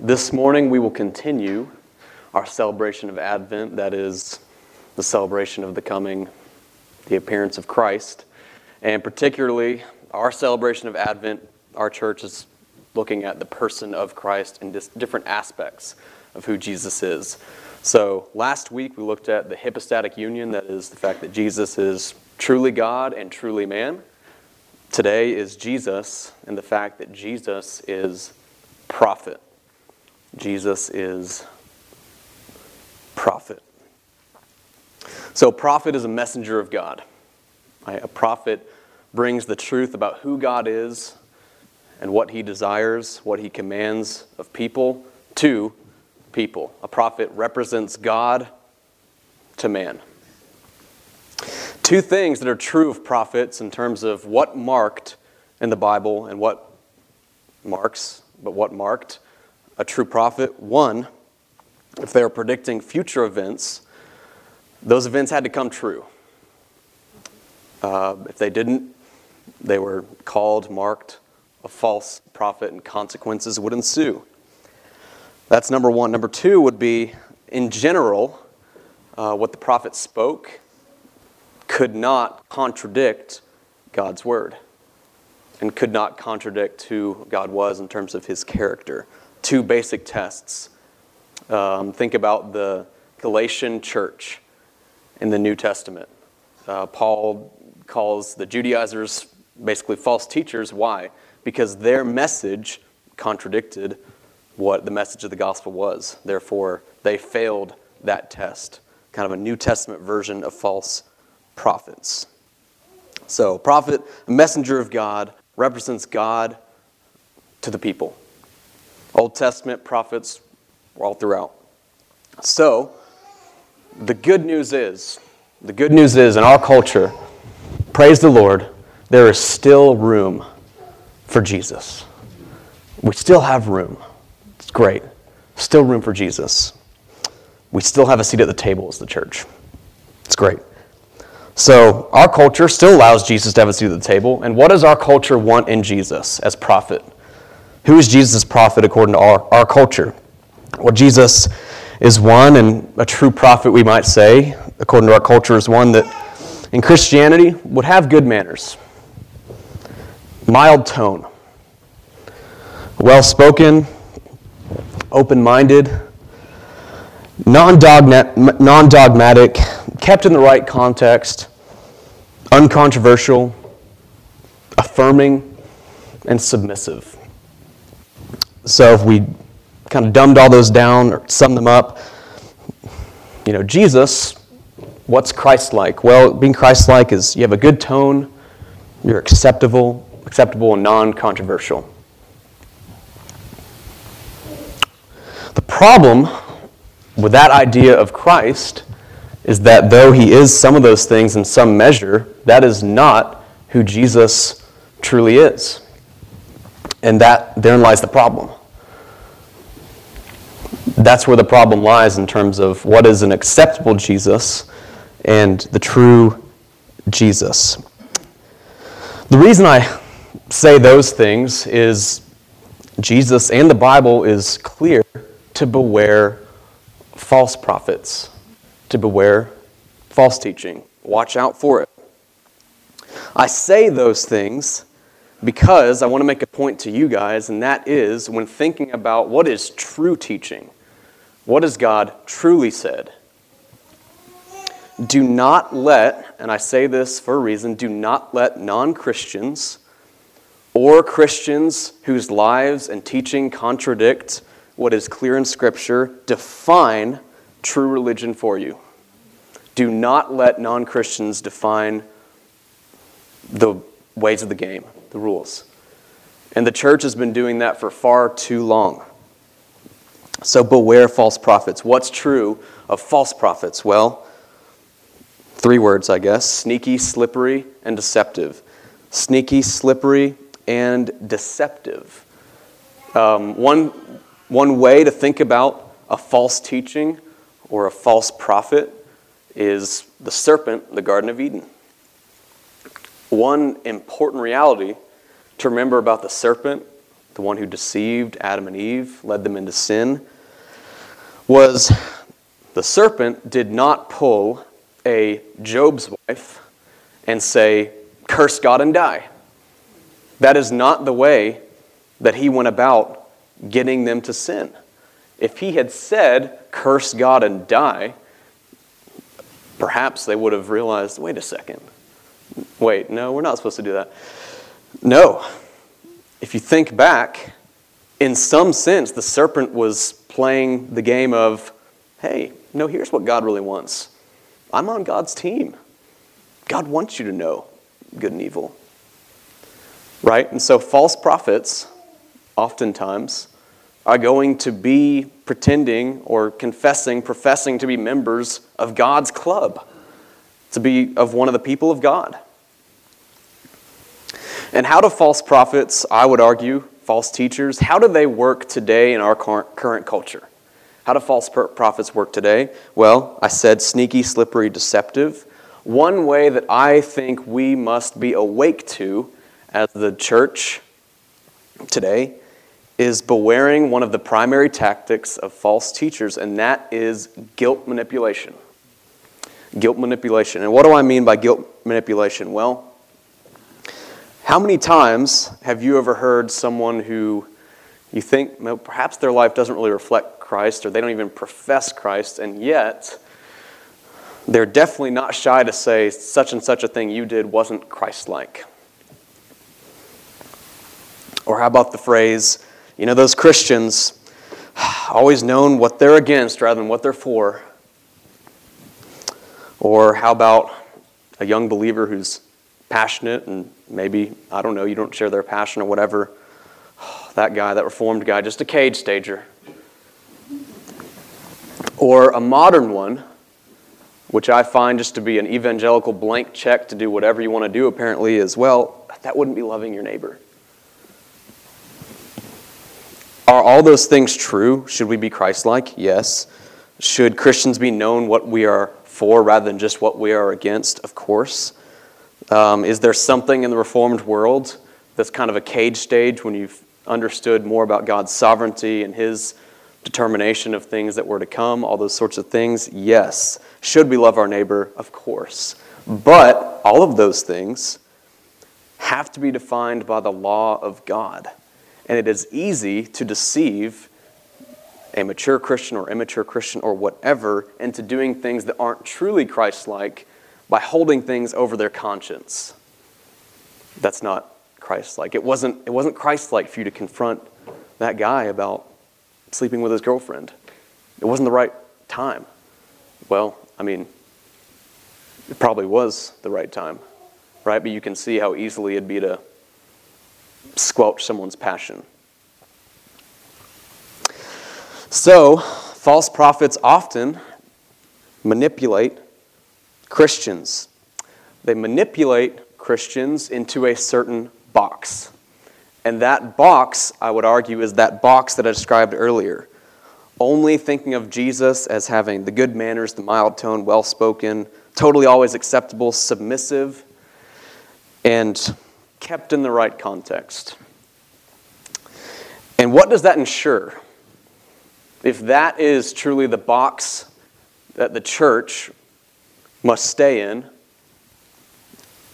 This morning we will continue our celebration of Advent, that is, the celebration of the coming, the appearance of Christ. And particularly, our celebration of Advent, our church is looking at the person of Christ in different aspects of who Jesus is. So, last week we looked at the hypostatic union, that is, the fact that Jesus is truly God and truly man. Today is Jesus and the fact that Jesus is prophet. Jesus is prophet. So, prophet is a messenger of God. A prophet brings the truth about who God is and what he desires, what he commands of people to people. A prophet represents God to man. Two things that are true of prophets in terms of what marked in the Bible and what marks, but what marked a true prophet. One, if they were predicting future events, those events had to come true. Uh, if they didn't, they were called, marked a false prophet, and consequences would ensue. That's number one. Number two would be, in general, uh, what the prophet spoke could not contradict God's word and could not contradict who God was in terms of his character two basic tests. Um, think about the Galatian church in the New Testament. Uh, Paul calls the Judaizers basically false teachers. Why? Because their message contradicted what the message of the gospel was. Therefore, they failed that test. Kind of a New Testament version of false prophets. So, prophet, a messenger of God, represents God to the people. Old Testament prophets were all throughout. So, the good news is, the good news is in our culture, praise the Lord, there is still room for Jesus. We still have room. It's great. Still room for Jesus. We still have a seat at the table as the church. It's great. So, our culture still allows Jesus to have a seat at the table. And what does our culture want in Jesus as prophet? Who is Jesus' prophet according to our, our culture? Well, Jesus is one, and a true prophet, we might say, according to our culture, is one that in Christianity would have good manners, mild tone, well spoken, open minded, non dogmatic, kept in the right context, uncontroversial, affirming, and submissive. So if we kind of dumbed all those down or summed them up, you know, Jesus, what's Christ like? Well, being Christ like is you have a good tone, you're acceptable, acceptable and non controversial. The problem with that idea of Christ is that though he is some of those things in some measure, that is not who Jesus truly is. And that therein lies the problem. That's where the problem lies in terms of what is an acceptable Jesus and the true Jesus. The reason I say those things is Jesus and the Bible is clear to beware false prophets, to beware false teaching. Watch out for it. I say those things because I want to make a point to you guys, and that is when thinking about what is true teaching. What has God truly said? Do not let, and I say this for a reason, do not let non Christians or Christians whose lives and teaching contradict what is clear in Scripture define true religion for you. Do not let non Christians define the ways of the game, the rules. And the church has been doing that for far too long. So beware false prophets. What's true of false prophets? Well, three words, I guess sneaky, slippery, and deceptive. Sneaky, slippery, and deceptive. Um, one, one way to think about a false teaching or a false prophet is the serpent, the Garden of Eden. One important reality to remember about the serpent, the one who deceived Adam and Eve, led them into sin, was the serpent did not pull a Job's wife and say, Curse God and die. That is not the way that he went about getting them to sin. If he had said, Curse God and die, perhaps they would have realized, wait a second. Wait, no, we're not supposed to do that. No. If you think back, in some sense, the serpent was playing the game of, hey, no, here's what God really wants. I'm on God's team. God wants you to know good and evil. Right? And so false prophets, oftentimes, are going to be pretending or confessing, professing to be members of God's club, to be of one of the people of God. And how do false prophets, I would argue, false teachers, how do they work today in our current culture? How do false prophets work today? Well, I said sneaky, slippery, deceptive. One way that I think we must be awake to as the church today is bewaring one of the primary tactics of false teachers, and that is guilt manipulation. Guilt manipulation. And what do I mean by guilt manipulation? Well, how many times have you ever heard someone who you think well, perhaps their life doesn't really reflect Christ or they don't even profess Christ, and yet they're definitely not shy to say such and such a thing you did wasn't Christ like? Or how about the phrase, you know, those Christians always known what they're against rather than what they're for? Or how about a young believer who's passionate and maybe, I don't know, you don't share their passion or whatever? That guy, that reformed guy, just a cage stager. Or a modern one, which I find just to be an evangelical blank check to do whatever you want to do, apparently, as well. That wouldn't be loving your neighbor. Are all those things true? Should we be Christ like? Yes. Should Christians be known what we are for rather than just what we are against? Of course. Um, is there something in the Reformed world that's kind of a cage stage when you've understood more about God's sovereignty and His determination of things that were to come, all those sorts of things? Yes. Should we love our neighbor? Of course. But all of those things have to be defined by the law of God. And it is easy to deceive a mature Christian or immature Christian or whatever into doing things that aren't truly Christ like by holding things over their conscience. That's not Christ like. It wasn't, it wasn't Christ like for you to confront that guy about sleeping with his girlfriend. It wasn't the right time. Well, I mean, it probably was the right time, right? But you can see how easily it'd be to squelch someone's passion. So, false prophets often manipulate Christians. They manipulate Christians into a certain box. And that box, I would argue, is that box that I described earlier. Only thinking of Jesus as having the good manners, the mild tone, well spoken, totally always acceptable, submissive, and kept in the right context. And what does that ensure? If that is truly the box that the church must stay in,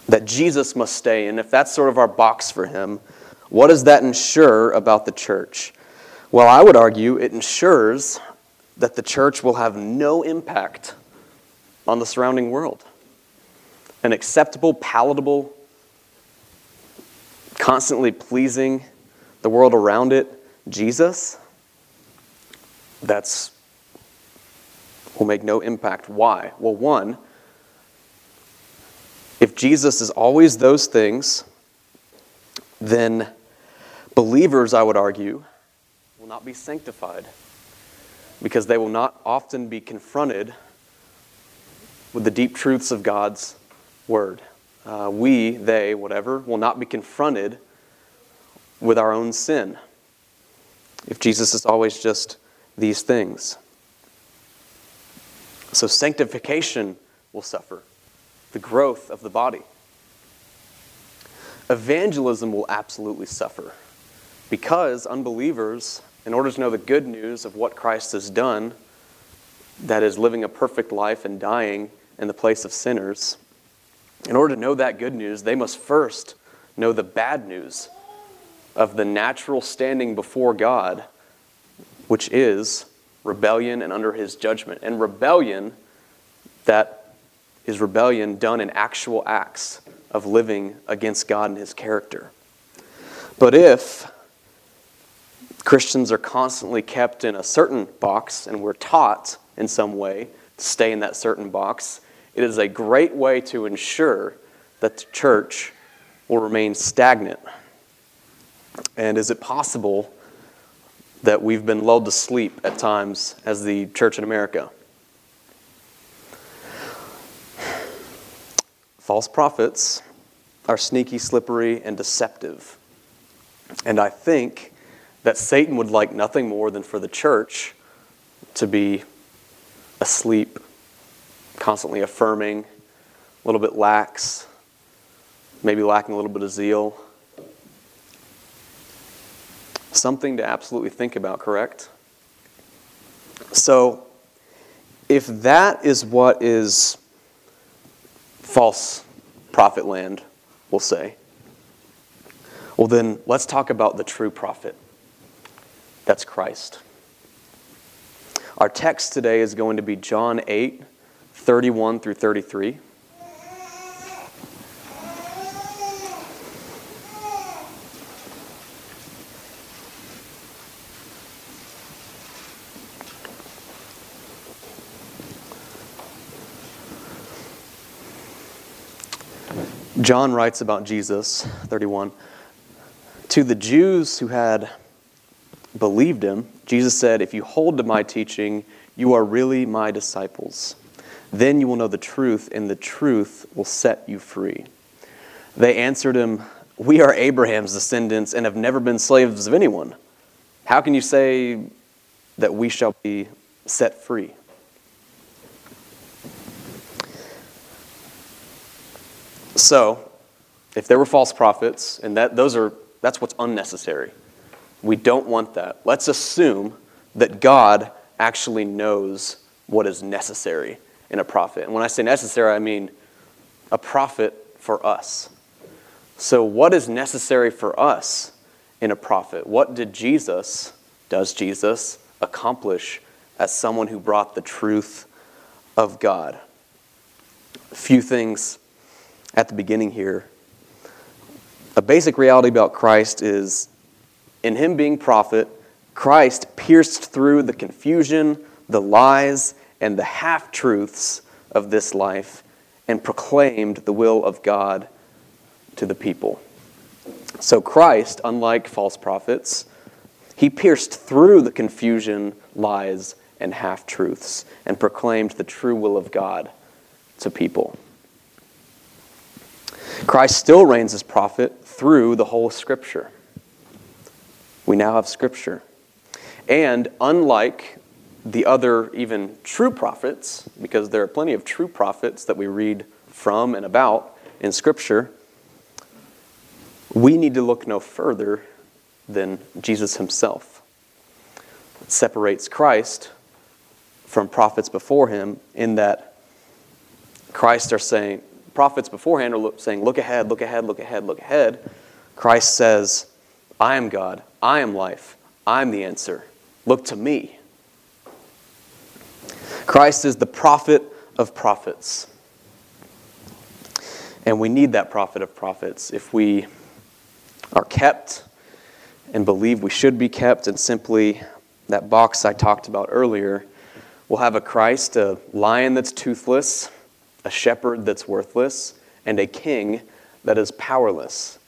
that Jesus must stay in, if that's sort of our box for him, what does that ensure about the church? Well, I would argue it ensures that the church will have no impact on the surrounding world. An acceptable, palatable, constantly pleasing the world around it, Jesus, that's will make no impact. Why? Well, one, if Jesus is always those things, then believers, I would argue, will not be sanctified because they will not often be confronted with the deep truths of God's word uh, we, they, whatever, will not be confronted with our own sin if Jesus is always just these things. So sanctification will suffer, the growth of the body. Evangelism will absolutely suffer Because unbelievers, in order to know the good news of what Christ has done, that is, living a perfect life and dying in the place of sinners, in order to know that good news, they must first know the bad news of the natural standing before God, which is rebellion and under his judgment. And rebellion, that is rebellion done in actual acts of living against God and his character. But if Christians are constantly kept in a certain box and we're taught in some way to stay in that certain box, it is a great way to ensure that the church will remain stagnant. And is it possible that we've been lulled to sleep at times as the church in America? False prophets are sneaky, slippery, and deceptive. And I think that Satan would like nothing more than for the church to be asleep, constantly affirming, a little bit lax, maybe lacking a little bit of zeal. Something to absolutely think about, correct? So, if that is what is false prophet land, we'll say, well, then let's talk about the true prophet. That's Christ. Our text today is going to be John 8, 31 through 33. John writes about Jesus, 31. To the Jews who had believed him, Jesus said, If you hold to my teaching, you are really my disciples. Then you will know the truth, and the truth will set you free. They answered him, We are Abraham's descendants and have never been slaves of anyone. How can you say that we shall be set free? So, if there were false prophets, and that, those are, that's what's unnecessary. We don't want that. Let's assume that God actually knows what is necessary in a prophet. And when I say necessary, I mean a prophet for us. So, what is necessary for us in a prophet? What did Jesus, does Jesus, accomplish as someone who brought the truth of God? A few things at the beginning here. A basic reality about Christ is in him being prophet, Christ pierced through the confusion, the lies, and the half truths of this life and proclaimed the will of God to the people. So, Christ, unlike false prophets, he pierced through the confusion, lies, and half truths and proclaimed the true will of God to people. Christ still reigns as prophet through the whole Scripture. We now have Scripture. And unlike the other, even true prophets, because there are plenty of true prophets that we read from and about in Scripture, we need to look no further than Jesus himself. It separates Christ from prophets before him in that Christ are saying, prophets beforehand are saying, Look ahead, look ahead, look ahead, look ahead. Christ says, I am God, I am life, I'm the answer. Look to me. Christ is the prophet of prophets. And we need that prophet of prophets if we are kept and believe we should be kept, and simply that box I talked about earlier, we'll have a Christ, a lion that's toothless, a shepherd that's worthless, and a king that is powerless.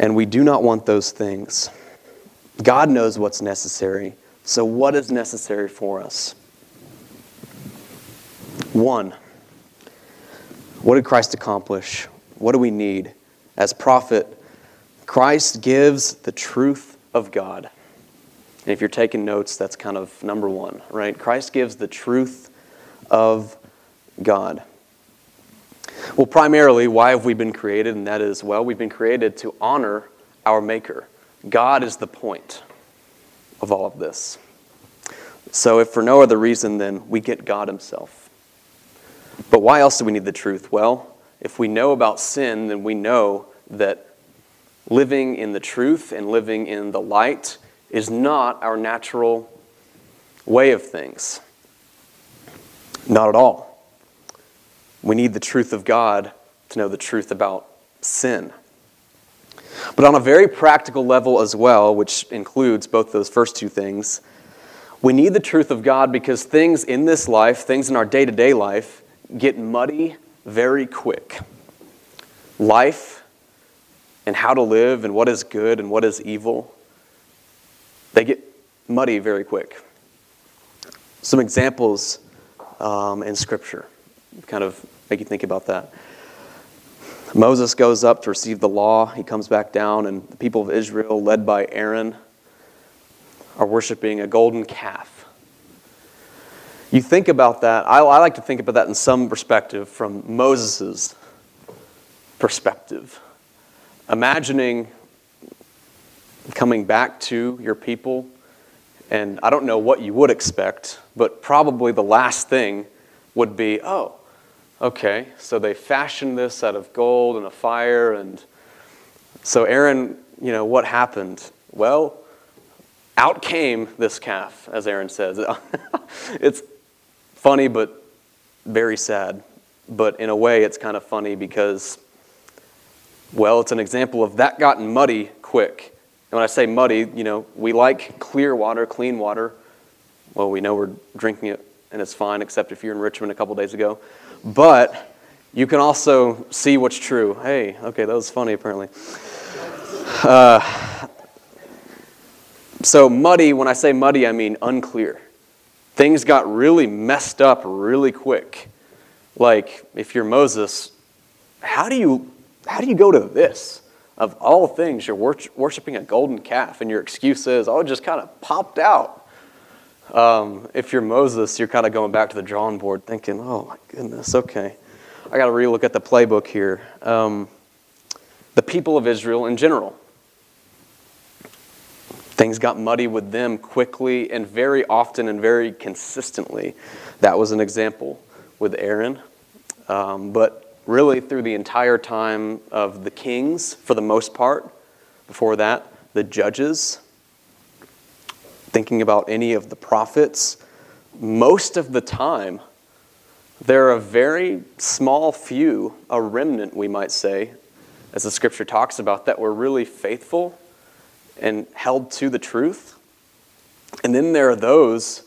And we do not want those things. God knows what's necessary. So, what is necessary for us? One, what did Christ accomplish? What do we need? As prophet, Christ gives the truth of God. And if you're taking notes, that's kind of number one, right? Christ gives the truth of God. Well, primarily, why have we been created? And that is, well, we've been created to honor our Maker. God is the point of all of this. So, if for no other reason, then we get God Himself. But why else do we need the truth? Well, if we know about sin, then we know that living in the truth and living in the light is not our natural way of things. Not at all. We need the truth of God to know the truth about sin. But on a very practical level as well, which includes both those first two things, we need the truth of God because things in this life, things in our day to day life, get muddy very quick. Life and how to live and what is good and what is evil, they get muddy very quick. Some examples um, in Scripture kind of make you think about that. Moses goes up to receive the law. He comes back down, and the people of Israel, led by Aaron, are worshiping a golden calf. You think about that. I, I like to think about that in some perspective from Moses' perspective. Imagining coming back to your people, and I don't know what you would expect, but probably the last thing would be, oh, Okay, so they fashioned this out of gold and a fire. And so, Aaron, you know, what happened? Well, out came this calf, as Aaron says. it's funny, but very sad. But in a way, it's kind of funny because, well, it's an example of that gotten muddy quick. And when I say muddy, you know, we like clear water, clean water. Well, we know we're drinking it and it's fine, except if you're in Richmond a couple days ago. But you can also see what's true. Hey, okay, that was funny apparently. Uh, so, muddy, when I say muddy, I mean unclear. Things got really messed up really quick. Like, if you're Moses, how do you, how do you go to this? Of all things, you're worshiping a golden calf, and your excuse is, oh, it just kind of popped out. Um, if you're Moses, you're kind of going back to the drawing board thinking, oh my goodness, okay. I got to relook at the playbook here. Um, the people of Israel in general. Things got muddy with them quickly and very often and very consistently. That was an example with Aaron. Um, but really, through the entire time of the kings, for the most part, before that, the judges, thinking about any of the prophets, most of the time, there are a very small few, a remnant, we might say, as the scripture talks about, that were really faithful and held to the truth. And then there are those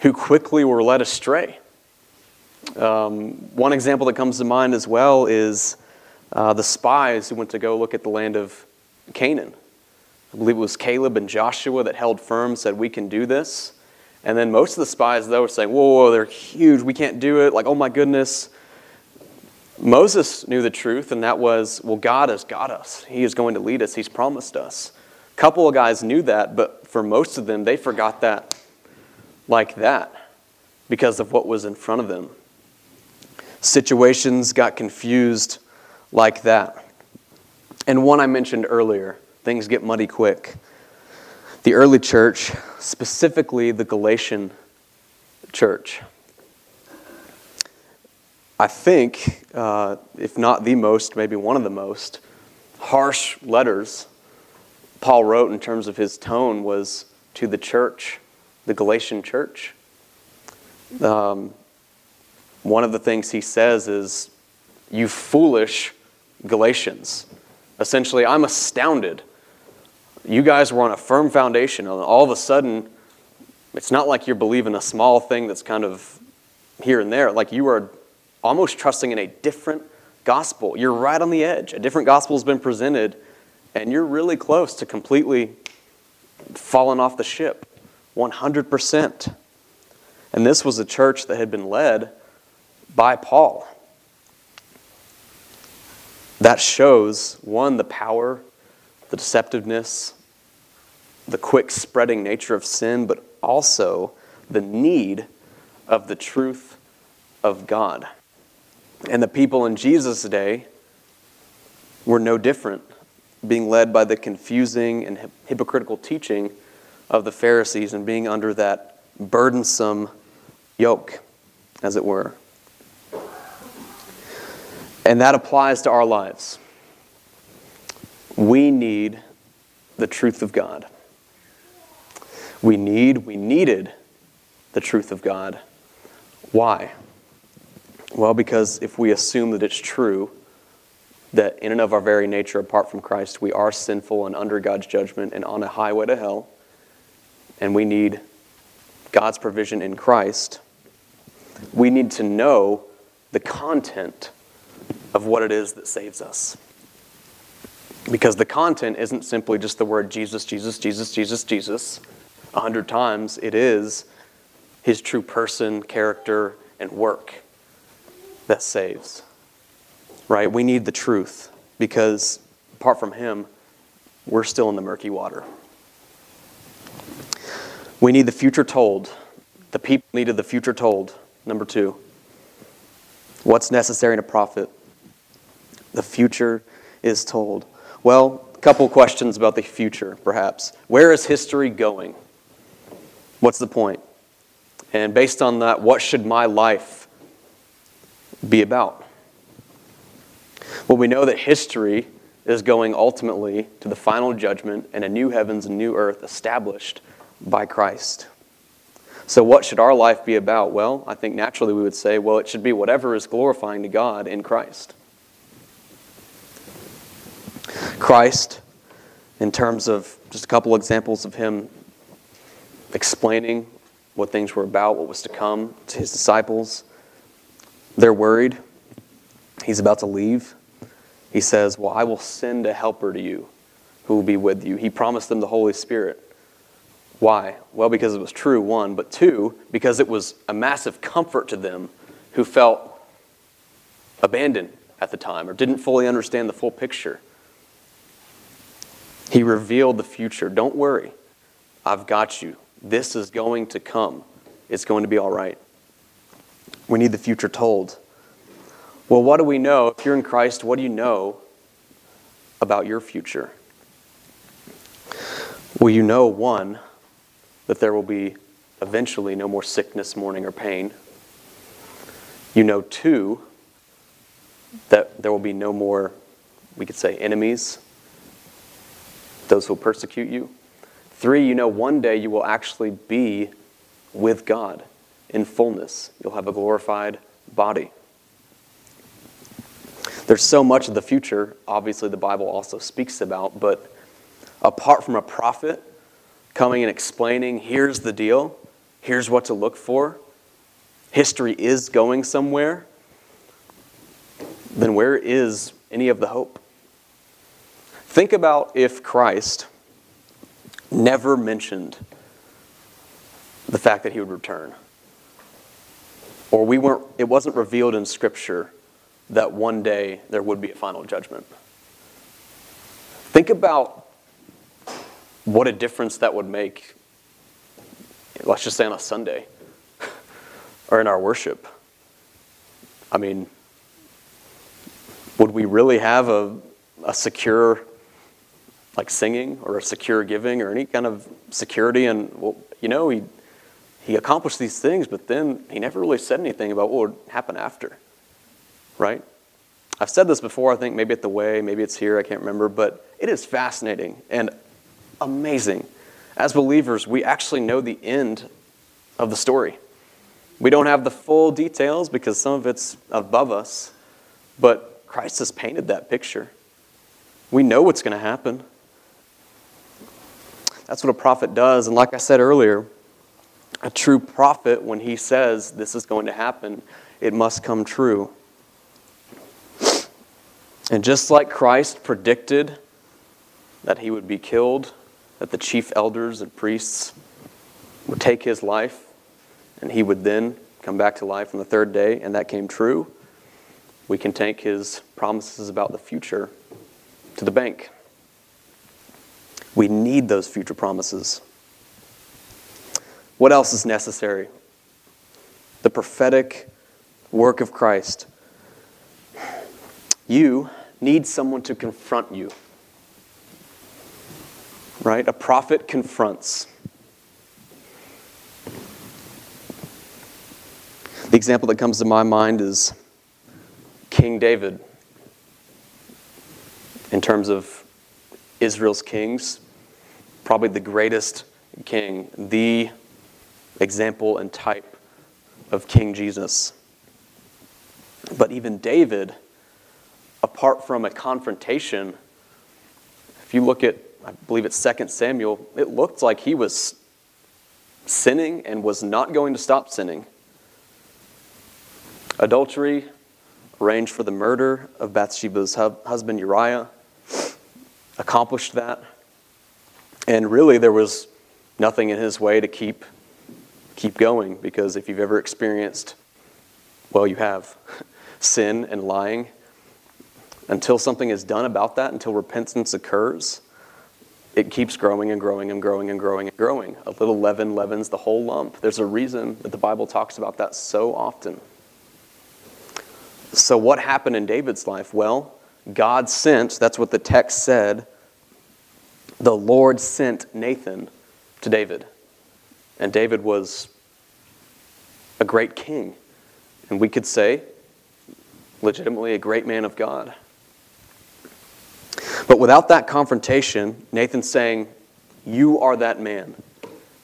who quickly were led astray. Um, one example that comes to mind as well is uh, the spies who went to go look at the land of Canaan. I believe it was Caleb and Joshua that held firm, said, We can do this. And then most of the spies, though, were saying, Whoa, whoa, they're huge. We can't do it. Like, oh my goodness. Moses knew the truth, and that was, Well, God has got us. He is going to lead us. He's promised us. A couple of guys knew that, but for most of them, they forgot that like that because of what was in front of them. Situations got confused like that. And one I mentioned earlier things get muddy quick. The early church, specifically the Galatian church, I think, uh, if not the most, maybe one of the most harsh letters Paul wrote in terms of his tone was to the church, the Galatian church. Um, one of the things he says is, You foolish Galatians. Essentially, I'm astounded you guys were on a firm foundation, and all of a sudden, it's not like you're believing a small thing that's kind of here and there. Like you are almost trusting in a different gospel. You're right on the edge. A different gospel has been presented, and you're really close to completely falling off the ship 100%. And this was a church that had been led by Paul. That shows, one, the power the deceptiveness, the quick spreading nature of sin, but also the need of the truth of God. And the people in Jesus' day were no different. being led by the confusing and hypocritical teaching of the Pharisees and being under that burdensome yoke, as it were. And that applies to our lives. We need the truth of God. We need, we needed the truth of God. Why? Well, because if we assume that it's true, that in and of our very nature, apart from Christ, we are sinful and under God's judgment and on a highway to hell, and we need God's provision in Christ, we need to know the content of what it is that saves us. Because the content isn't simply just the word Jesus, Jesus, Jesus, Jesus, Jesus a hundred times. It is his true person, character, and work that saves right? We need the truth because apart from Him, we're still in the murky water. We need the future told. The people needed the future told. Number two, what's necessary in a prophet? The future is told. Well, a couple questions about the future, perhaps. Where is history going? What's the point? And based on that, what should my life be about? Well, we know that history is going ultimately to the final judgment and a new heavens and new earth established by Christ. So, what should our life be about? Well, I think naturally we would say, well, it should be whatever is glorifying to God in Christ. Christ, in terms of just a couple examples of him explaining what things were about, what was to come to his disciples, they're worried. He's about to leave. He says, Well, I will send a helper to you who will be with you. He promised them the Holy Spirit. Why? Well, because it was true, one, but two, because it was a massive comfort to them who felt abandoned at the time or didn't fully understand the full picture. He revealed the future. Don't worry, I've got you. This is going to come, it's going to be all right. We need the future told. Well, what do we know? If you're in Christ, what do you know about your future? Well, you know, one, that there will be eventually no more sickness, mourning, or pain. You know, two, that there will be no more, we could say, enemies, those who will persecute you. Three, you know, one day you will actually be with God in fullness. You'll have a glorified body. There's so much of the future, obviously, the Bible also speaks about, but apart from a prophet coming and explaining, here's the deal, here's what to look for, history is going somewhere, then where is any of the hope? Think about if Christ never mentioned the fact that he would return. Or we weren't, it wasn't revealed in Scripture that one day there would be a final judgment. Think about what a difference that would make, let's just say on a Sunday or in our worship. I mean, would we really have a, a secure like singing or a secure giving or any kind of security and well you know he he accomplished these things but then he never really said anything about what would happen after right? I've said this before, I think maybe at the way, maybe it's here, I can't remember, but it is fascinating and amazing. As believers, we actually know the end of the story. We don't have the full details because some of it's above us, but Christ has painted that picture. We know what's going to happen. That's what a prophet does. And like I said earlier, a true prophet, when he says this is going to happen, it must come true. And just like Christ predicted that he would be killed, that the chief elders and priests would take his life, and he would then come back to life on the third day, and that came true, we can take his promises about the future to the bank. We need those future promises. What else is necessary? The prophetic work of Christ. You need someone to confront you. Right? A prophet confronts. The example that comes to my mind is King David. In terms of Israel's kings, probably the greatest king, the example and type of King Jesus. But even David, apart from a confrontation, if you look at, I believe it's 2 Samuel, it looked like he was sinning and was not going to stop sinning. Adultery, arranged for the murder of Bathsheba's husband Uriah, accomplished that. And really, there was nothing in his way to keep, keep going because if you've ever experienced, well, you have sin and lying, until something is done about that, until repentance occurs, it keeps growing and growing and growing and growing and growing. A little leaven leavens the whole lump. There's a reason that the Bible talks about that so often. So, what happened in David's life? Well, God sent, that's what the text said, the Lord sent Nathan to David. And David was a great king. And we could say, legitimately, a great man of God. But without that confrontation, Nathan saying, You are that man.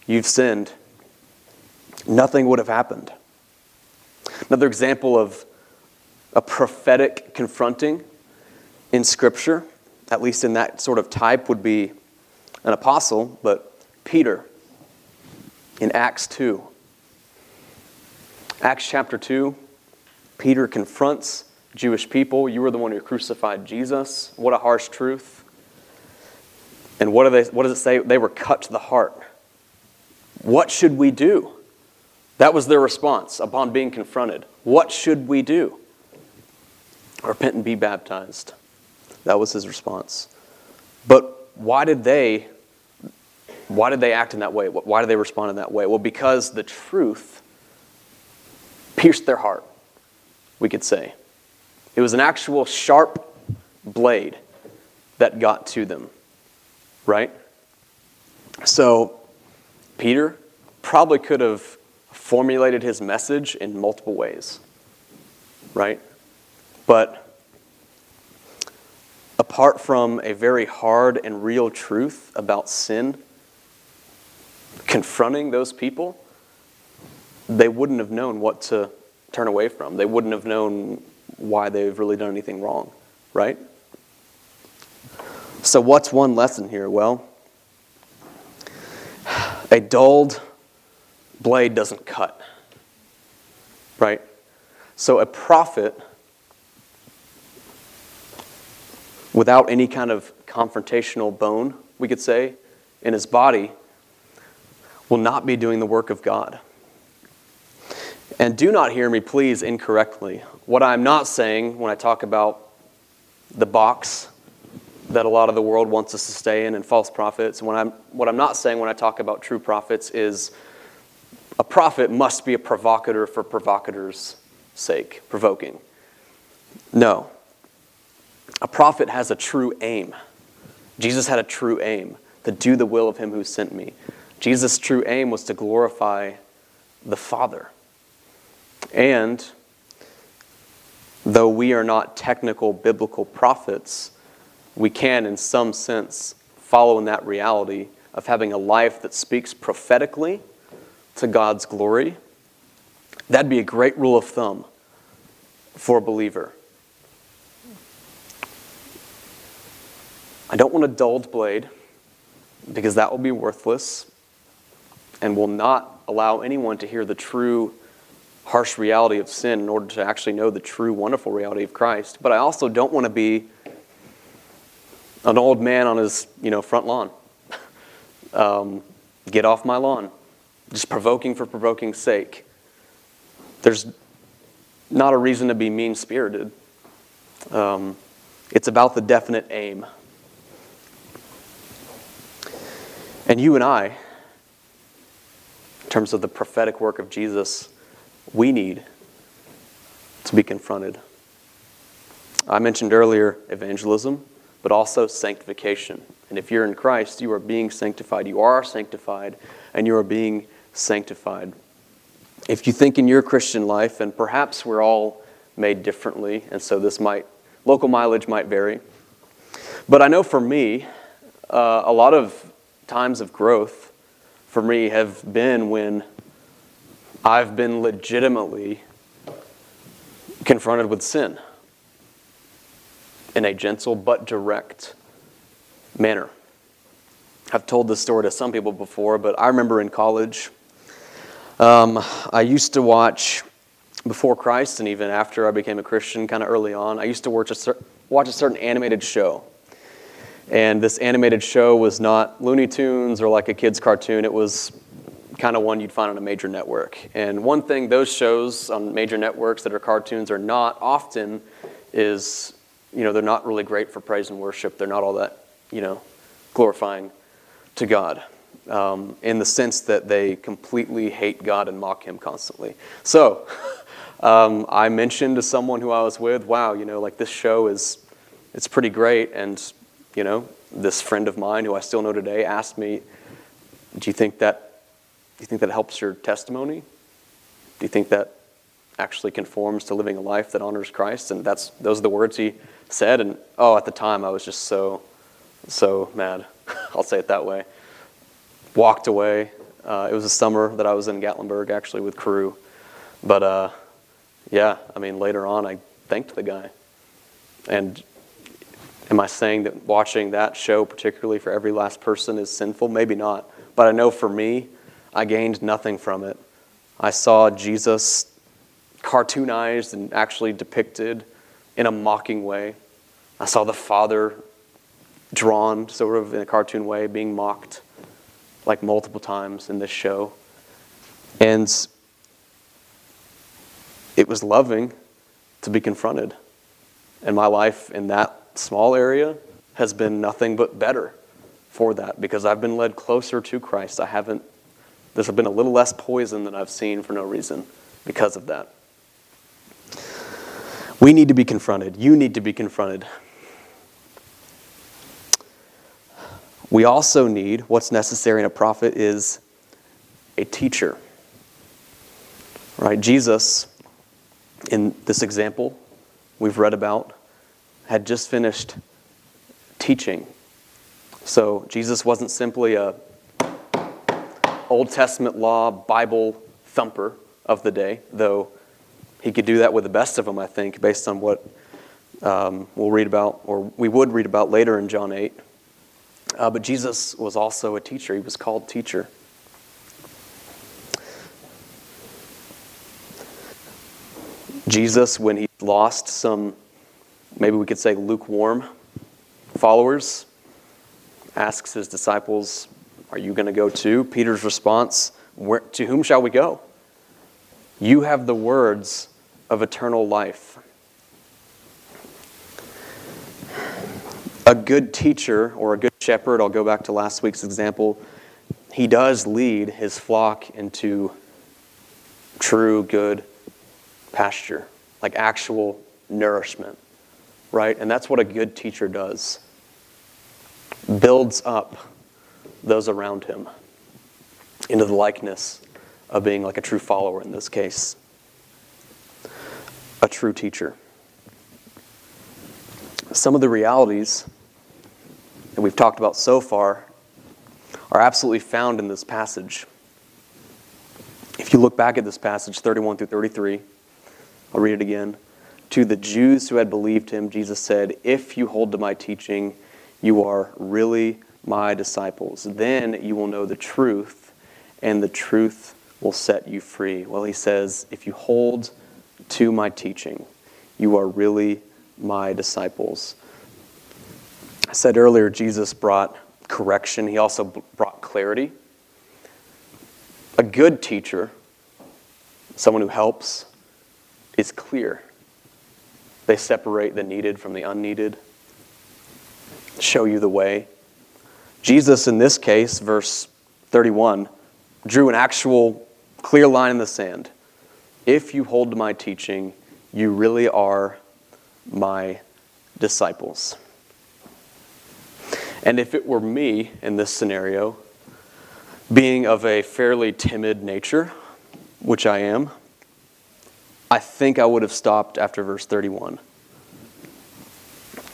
You've sinned. Nothing would have happened. Another example of a prophetic confronting in Scripture, at least in that sort of type, would be an apostle, but Peter in Acts 2. Acts chapter 2, Peter confronts Jewish people. You were the one who crucified Jesus. What a harsh truth. And what, do they, what does it say? They were cut to the heart. What should we do? That was their response upon being confronted. What should we do? Repent and be baptized. That was his response. But why did they why did they act in that way? Why did they respond in that way? Well, because the truth pierced their heart, we could say. It was an actual sharp blade that got to them, right? So, Peter probably could have formulated his message in multiple ways, right? But apart from a very hard and real truth about sin, confronting those people, they wouldn't have known what to turn away from. They wouldn't have known why they've really done anything wrong, right? So, what's one lesson here? Well, a dulled blade doesn't cut, right? So, a prophet without any kind of confrontational bone, we could say, in his body, will not be doing the work of God. And do not hear me, please, incorrectly. What I'm not saying when I talk about the box that a lot of the world wants us to stay in and false prophets, when I'm, what I'm not saying when I talk about true prophets is a prophet must be a provocateur for provocateur's sake, provoking. No. A prophet has a true aim. Jesus had a true aim to do the will of him who sent me. Jesus' true aim was to glorify the Father. And though we are not technical biblical prophets, we can, in some sense, follow in that reality of having a life that speaks prophetically to God's glory. That'd be a great rule of thumb for a believer. I don't want a dulled blade because that will be worthless and will not allow anyone to hear the true harsh reality of sin in order to actually know the true wonderful reality of Christ. But I also don't want to be an old man on his you know front lawn. um, get off my lawn, just provoking for provoking's sake. There's not a reason to be mean spirited. Um, it's about the definite aim. And you and I, in terms of the prophetic work of Jesus, we need to be confronted. I mentioned earlier evangelism, but also sanctification. And if you're in Christ, you are being sanctified. You are sanctified, and you are being sanctified. If you think in your Christian life, and perhaps we're all made differently, and so this might, local mileage might vary. But I know for me, uh, a lot of times of growth for me have been when I've been legitimately confronted with sin in a gentle but direct manner. I've told this story to some people before, but I remember in college, um, I used to watch before Christ and even after I became a Christian, kind of early on, I used to watch a, watch a certain animated show. And this animated show was not Looney Tunes or like a kid's cartoon. It was kind of one you'd find on a major network. And one thing those shows on major networks that are cartoons are not often is, you know, they're not really great for praise and worship. They're not all that, you know, glorifying to God um, in the sense that they completely hate God and mock Him constantly. So, um, I mentioned to someone who I was with, wow, you know, like this show is, it's pretty great. And, you know, this friend of mine who I still know today asked me, do you think that, do you think that helps your testimony? Do you think that actually conforms to living a life that honors Christ? And that's, those are the words he said. And, oh, at the time I was just so, so mad. I'll say it that way. Walked away. Uh, it was a summer that I was in Gatlinburg actually with Cru. But, uh, yeah, I mean, later on, I thanked the guy. And am I saying that watching that show, particularly for every last person, is sinful? Maybe not. But I know for me, I gained nothing from it. I saw Jesus cartoonized and actually depicted in a mocking way. I saw the Father drawn sort of in a cartoon way, being mocked like multiple times in this show. And it was loving to be confronted. And my life in that small area has been nothing but better for that because I've been led closer to Christ. I haven't, there's been a little less poison than I've seen for no reason because of that. We need to be confronted. You need to be confronted. We also need what's necessary in a prophet is a teacher. Right? Jesus in this example we've read about, had just finished teaching. So Jesus wasn't simply a Old Testament law Bible thumper of the day, though he could do that with the best of them, I think, based on what um, we'll read about, or we would read about later in John 8. Uh, but Jesus was also a teacher. He was called teacher. Jesus, when he lost some, maybe we could say lukewarm followers, asks his disciples, Are you going to go too? Peter's response, Where, To whom shall we go? You have the words of eternal life. A good teacher or a good shepherd, I'll go back to last week's example, he does lead his flock into true, good pasture, like actual nourishment, right? And that's what a good teacher does builds up those around him into the likeness of being like a true follower in this case, a true teacher. Some of the realities that we've talked about so far are absolutely found in this passage. If you look back at this passage, 31 through 33, I'll read it again. To the Jews who had believed him, Jesus said, If you hold to my teaching, you are really my disciples. Then you will know the truth, and the truth will set you free. Well, he says, If you hold to my teaching, you are really my disciples. I said earlier, Jesus brought correction, he also brought clarity. A good teacher, someone who helps, is clear. They separate the needed from the unneeded, show you the way. Jesus, in this case, verse 31, drew an actual clear line in the sand. If you hold to my teaching, you really are my disciples. And if it were me in this scenario, being of a fairly timid nature, which I am, I think I would have stopped after verse 31.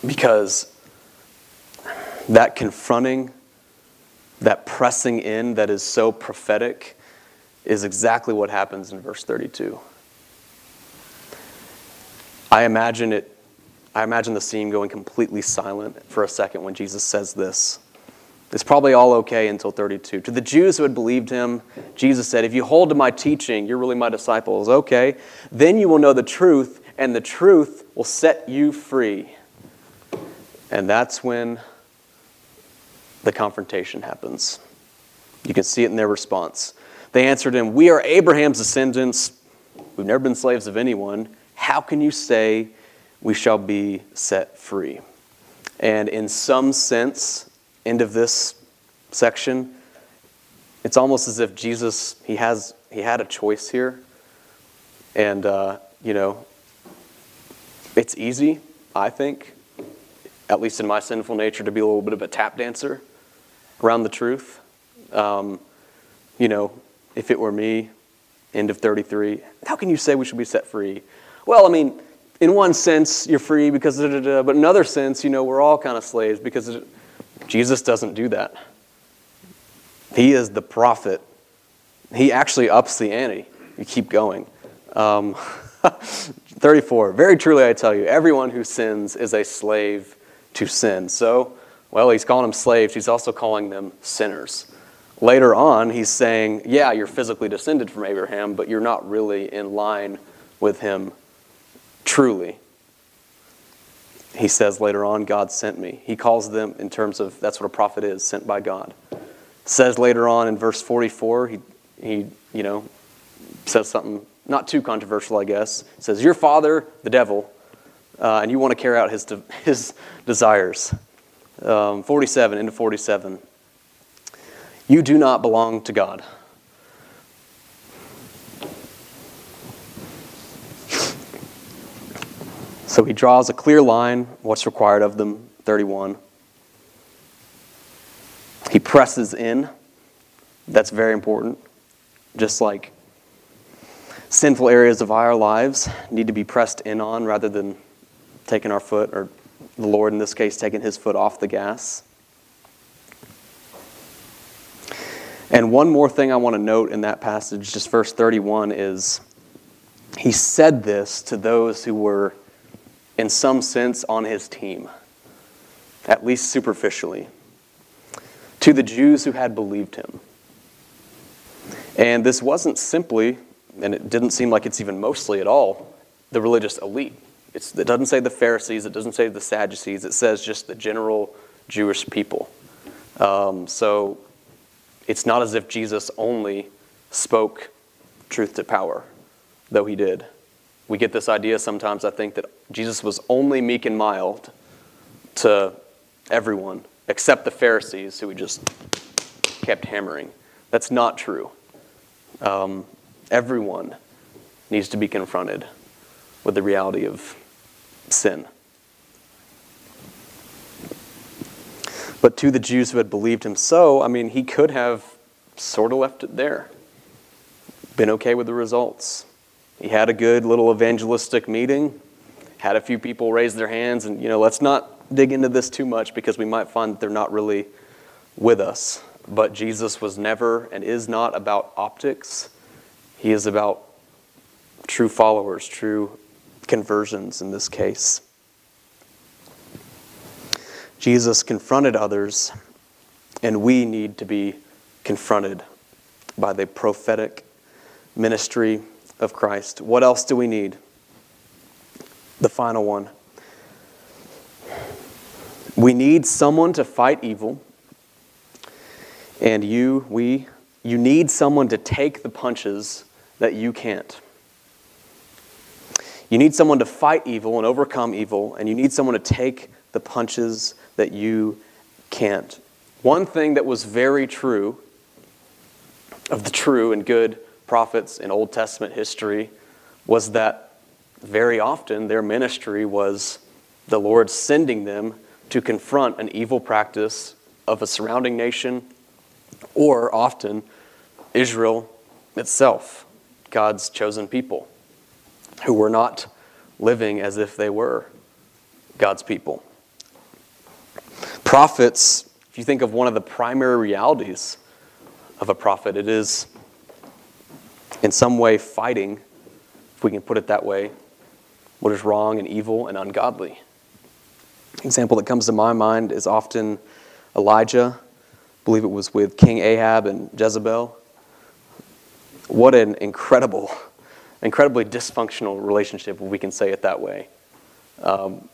Because that confronting, that pressing in that is so prophetic is exactly what happens in verse 32. I imagine it I imagine the scene going completely silent for a second when Jesus says this. It's probably all okay until 32. To the Jews who had believed him, Jesus said, If you hold to my teaching, you're really my disciples. Okay. Then you will know the truth, and the truth will set you free. And that's when the confrontation happens. You can see it in their response. They answered him, We are Abraham's descendants. We've never been slaves of anyone. How can you say we shall be set free? And in some sense, end of this section, it's almost as if Jesus, he has, he had a choice here. And, uh, you know, it's easy, I think, at least in my sinful nature, to be a little bit of a tap dancer around the truth. Um, you know, if it were me, end of 33, how can you say we should be set free? Well, I mean, in one sense, you're free because, da, da, da, but in another sense, you know, we're all kind of slaves because Jesus doesn't do that. He is the prophet. He actually ups the ante. You keep going. Um, 34. Very truly, I tell you, everyone who sins is a slave to sin. So, well, he's calling them slaves, he's also calling them sinners. Later on, he's saying, yeah, you're physically descended from Abraham, but you're not really in line with him truly. He says later on, God sent me. He calls them in terms of that's what a prophet is, sent by God. Says later on in verse 44, he, he you know, says something not too controversial, I guess. Says, Your father, the devil, uh, and you want to carry out his, de- his desires. Um, 47 into 47. You do not belong to God. So he draws a clear line, what's required of them, 31. He presses in. That's very important. Just like sinful areas of our lives need to be pressed in on rather than taking our foot, or the Lord in this case taking his foot off the gas. And one more thing I want to note in that passage, just verse 31, is he said this to those who were, in some sense, on his team, at least superficially, to the Jews who had believed him. And this wasn't simply, and it didn't seem like it's even mostly at all, the religious elite. It's, it doesn't say the Pharisees, it doesn't say the Sadducees, it says just the general Jewish people. Um, so it's not as if Jesus only spoke truth to power, though he did. We get this idea sometimes, I think, that Jesus was only meek and mild to everyone except the Pharisees, who he just kept hammering. That's not true. Um, everyone needs to be confronted with the reality of sin. But to the Jews who had believed him so, I mean, he could have sort of left it there, been okay with the results. He had a good little evangelistic meeting, had a few people raise their hands, and, you know, let's not dig into this too much because we might find that they're not really with us. But Jesus was never and is not about optics, he is about true followers, true conversions in this case. Jesus confronted others, and we need to be confronted by the prophetic ministry of Christ. What else do we need? The final one. We need someone to fight evil, and you, we, you need someone to take the punches that you can't. You need someone to fight evil and overcome evil, and you need someone to take the punches that you can't. One thing that was very true of the true and good prophets in Old Testament history was that very often their ministry was the Lord sending them to confront an evil practice of a surrounding nation, or often Israel itself, God's chosen people, who were not living as if they were God's people. Prophets, if you think of one of the primary realities of a prophet, it is in some way fighting, if we can put it that way, what is wrong and evil and ungodly. Example that comes to my mind is often Elijah. I believe it was with King Ahab and Jezebel. What an incredible, incredibly dysfunctional relationship, if we can say it that way. Um,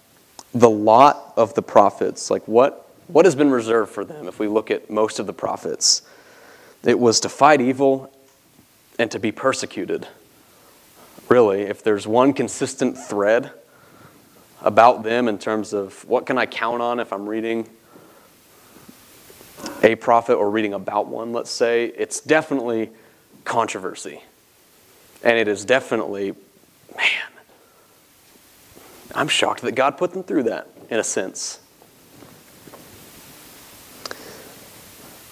the lot of the prophets, like what, what has been reserved for them if we look at most of the prophets? It was to fight evil and to be persecuted. Really, if there's one consistent thread about them in terms of what can I count on if I'm reading a prophet or reading about one, let's say, it's definitely controversy. And it is definitely, man, I'm shocked that God put them through that, in a sense.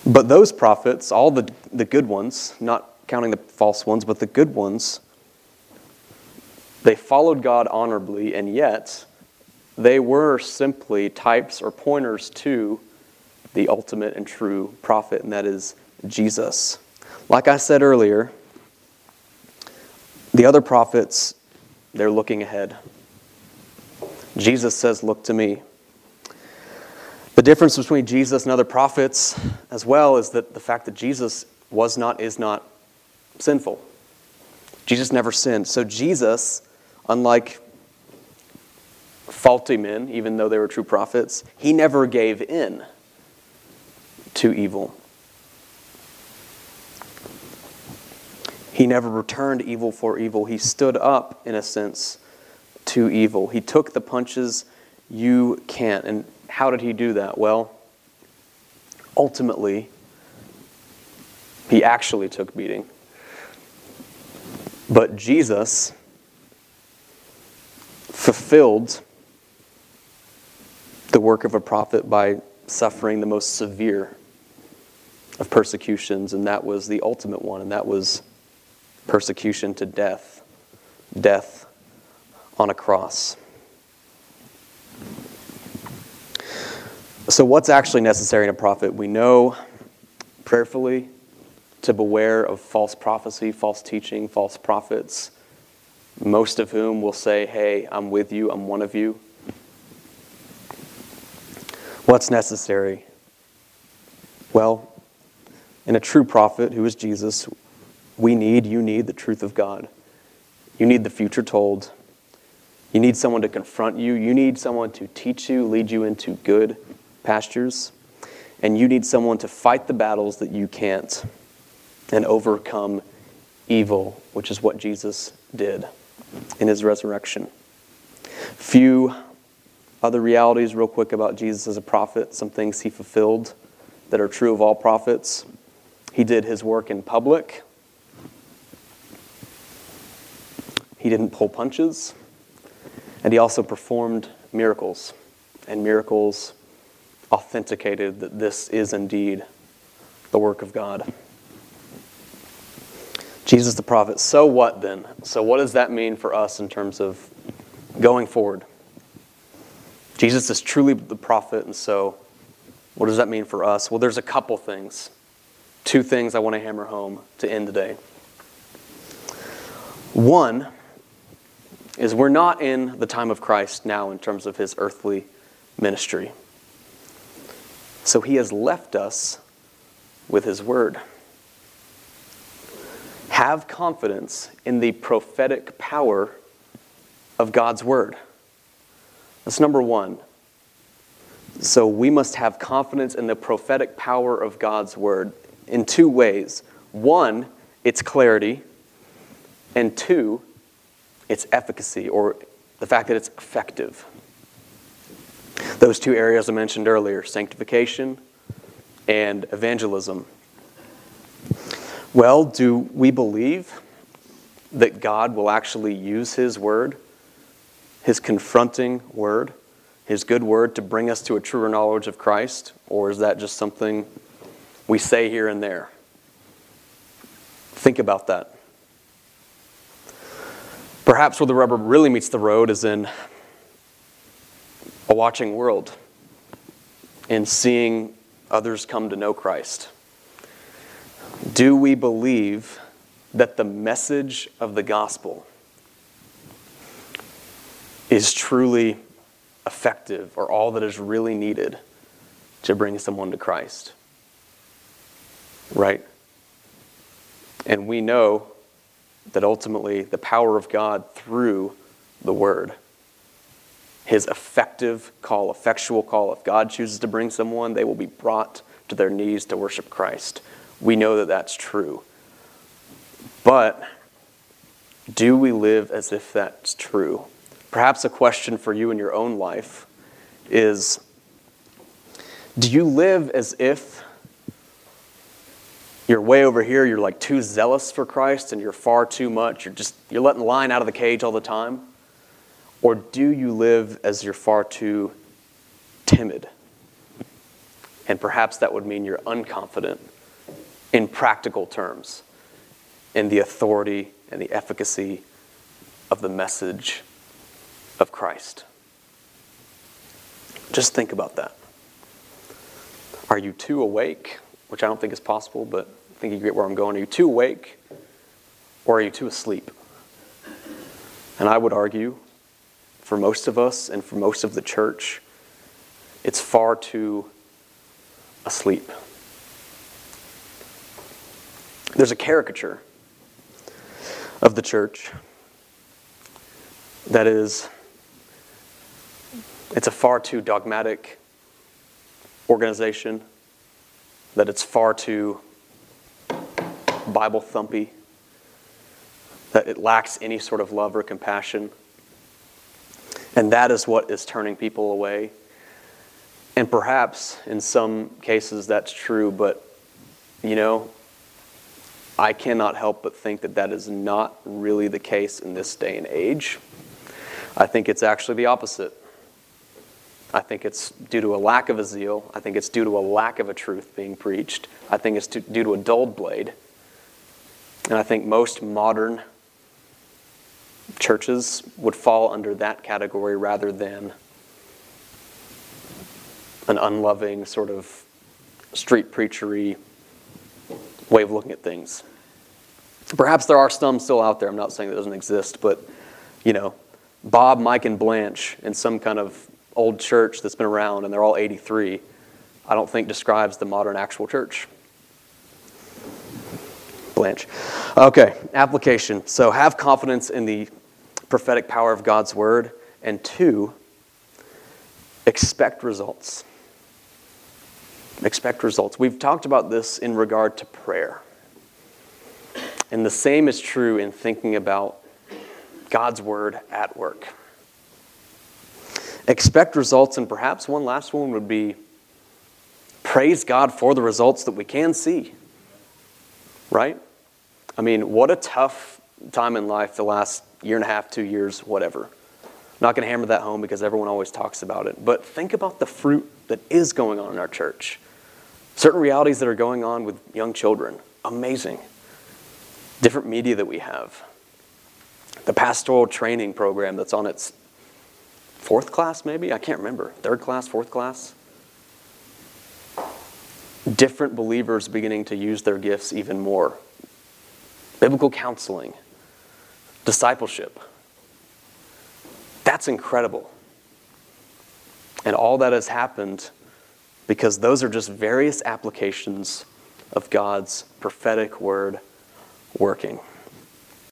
But those prophets, all the, the good ones, not counting the false ones, but the good ones, they followed God honorably, and yet they were simply types or pointers to the ultimate and true prophet, and that is Jesus. Like I said earlier, the other prophets, they're looking ahead. Jesus says, Look to me. The difference between Jesus and other prophets as well is that the fact that Jesus was not, is not sinful. Jesus never sinned. So, Jesus, unlike faulty men, even though they were true prophets, he never gave in to evil. He never returned evil for evil. He stood up, in a sense, to evil. He took the punches you can't. And how did he do that? Well, ultimately, he actually took beating. But Jesus fulfilled the work of a prophet by suffering the most severe of persecutions, and that was the ultimate one, and that was persecution to death. Death on a cross. So, what's actually necessary in a prophet? We know prayerfully to beware of false prophecy, false teaching, false prophets, most of whom will say, Hey, I'm with you, I'm one of you. What's necessary? Well, in a true prophet who is Jesus, we need, you need the truth of God. You need the future told. You need someone to confront you. You need someone to teach you, lead you into good pastures. And you need someone to fight the battles that you can't and overcome evil, which is what Jesus did in his resurrection. Few other realities, real quick, about Jesus as a prophet, some things he fulfilled that are true of all prophets. He did his work in public, he didn't pull punches, and he also performed miracles. And miracles authenticated that this is indeed the work of God. Jesus the prophet. So what then? So, what does that mean for us in terms of going forward? Jesus is truly the prophet, and so what does that mean for us? Well, there's a couple things. Two things I want to hammer home to end today. One is we're not in the time of Christ now in terms of his earthly ministry. So he has left us with his word. Have confidence in the prophetic power of God's word. That's number one. So we must have confidence in the prophetic power of God's word in two ways. One, its clarity, and two, its efficacy or the fact that it's effective. Those two areas I mentioned earlier sanctification and evangelism. Well, do we believe that God will actually use His word his confronting word, His good word to bring us to a truer knowledge of Christ? Or is that just something we say here and there? Think about that. Perhaps where the rubber really meets the road is in a watching world, in seeing others come to know Christ. Do we believe that the message of the gospel is truly effective or all that is really needed to bring someone to Christ? Right? And we know that ultimately the power of God through the Word, His effective call, effectual call, if God chooses to bring someone, they will be brought to their knees to worship Christ. We know that that's true. But do we live as if that's true? Perhaps a question for you in your own life is do you live as if you're way over here, you're like too zealous for Christ and you're far too much, you're just you're letting the lion out of the cage all the time? Or do you live as you're far too timid? And perhaps that would mean you're unconfident in practical terms in the authority and the efficacy of the message of Christ. Just think about that. Are you too awake, which I don't think is possible, but I think you get where I'm going. Are you too awake or are you too asleep? And I would argue, for most of us and for most of the church, it's far too asleep. There's a caricature of the church that is it's a far too dogmatic organization that it's far too Bible thumpy, that it lacks any sort of love or compassion. And that is what is turning people away. And perhaps in some cases that's true, but you know, I cannot help but think that that is not really the case in this day and age. I think it's actually the opposite. I think it's due to a lack of a zeal. I think it's due to a lack of a truth being preached. I think it's due to a dulled blade. And I think most modern churches would fall under that category rather than an unloving, sort of street preachery way of looking at things. Perhaps there are some still out there. I'm not saying that doesn't exist, but you know, Bob, Mike, and Blanche in some kind of old church that's been around, and they're all 83, I don't think describes the modern actual church. Blanche. Okay, application. So have confidence in the prophetic power of God's word. And two, expect results. Expect results. We've talked about this in regard to prayer. And the same is true in thinking about God's word at work. Expect results, and perhaps one last one would be praise God for the results that we can see. Right? I mean, what a tough time in life the last year and a half, two years, whatever. I'm not going to hammer that home because everyone always talks about it. But think about the fruit that is going on in our church. Certain realities that are going on with young children. Amazing. Different media that we have. The pastoral training program that's on its fourth class, maybe? I can't remember. Third class, fourth class? Different believers beginning to use their gifts even more biblical counseling, discipleship. That's incredible. And all that has happened because those are just various applications of God's prophetic word working.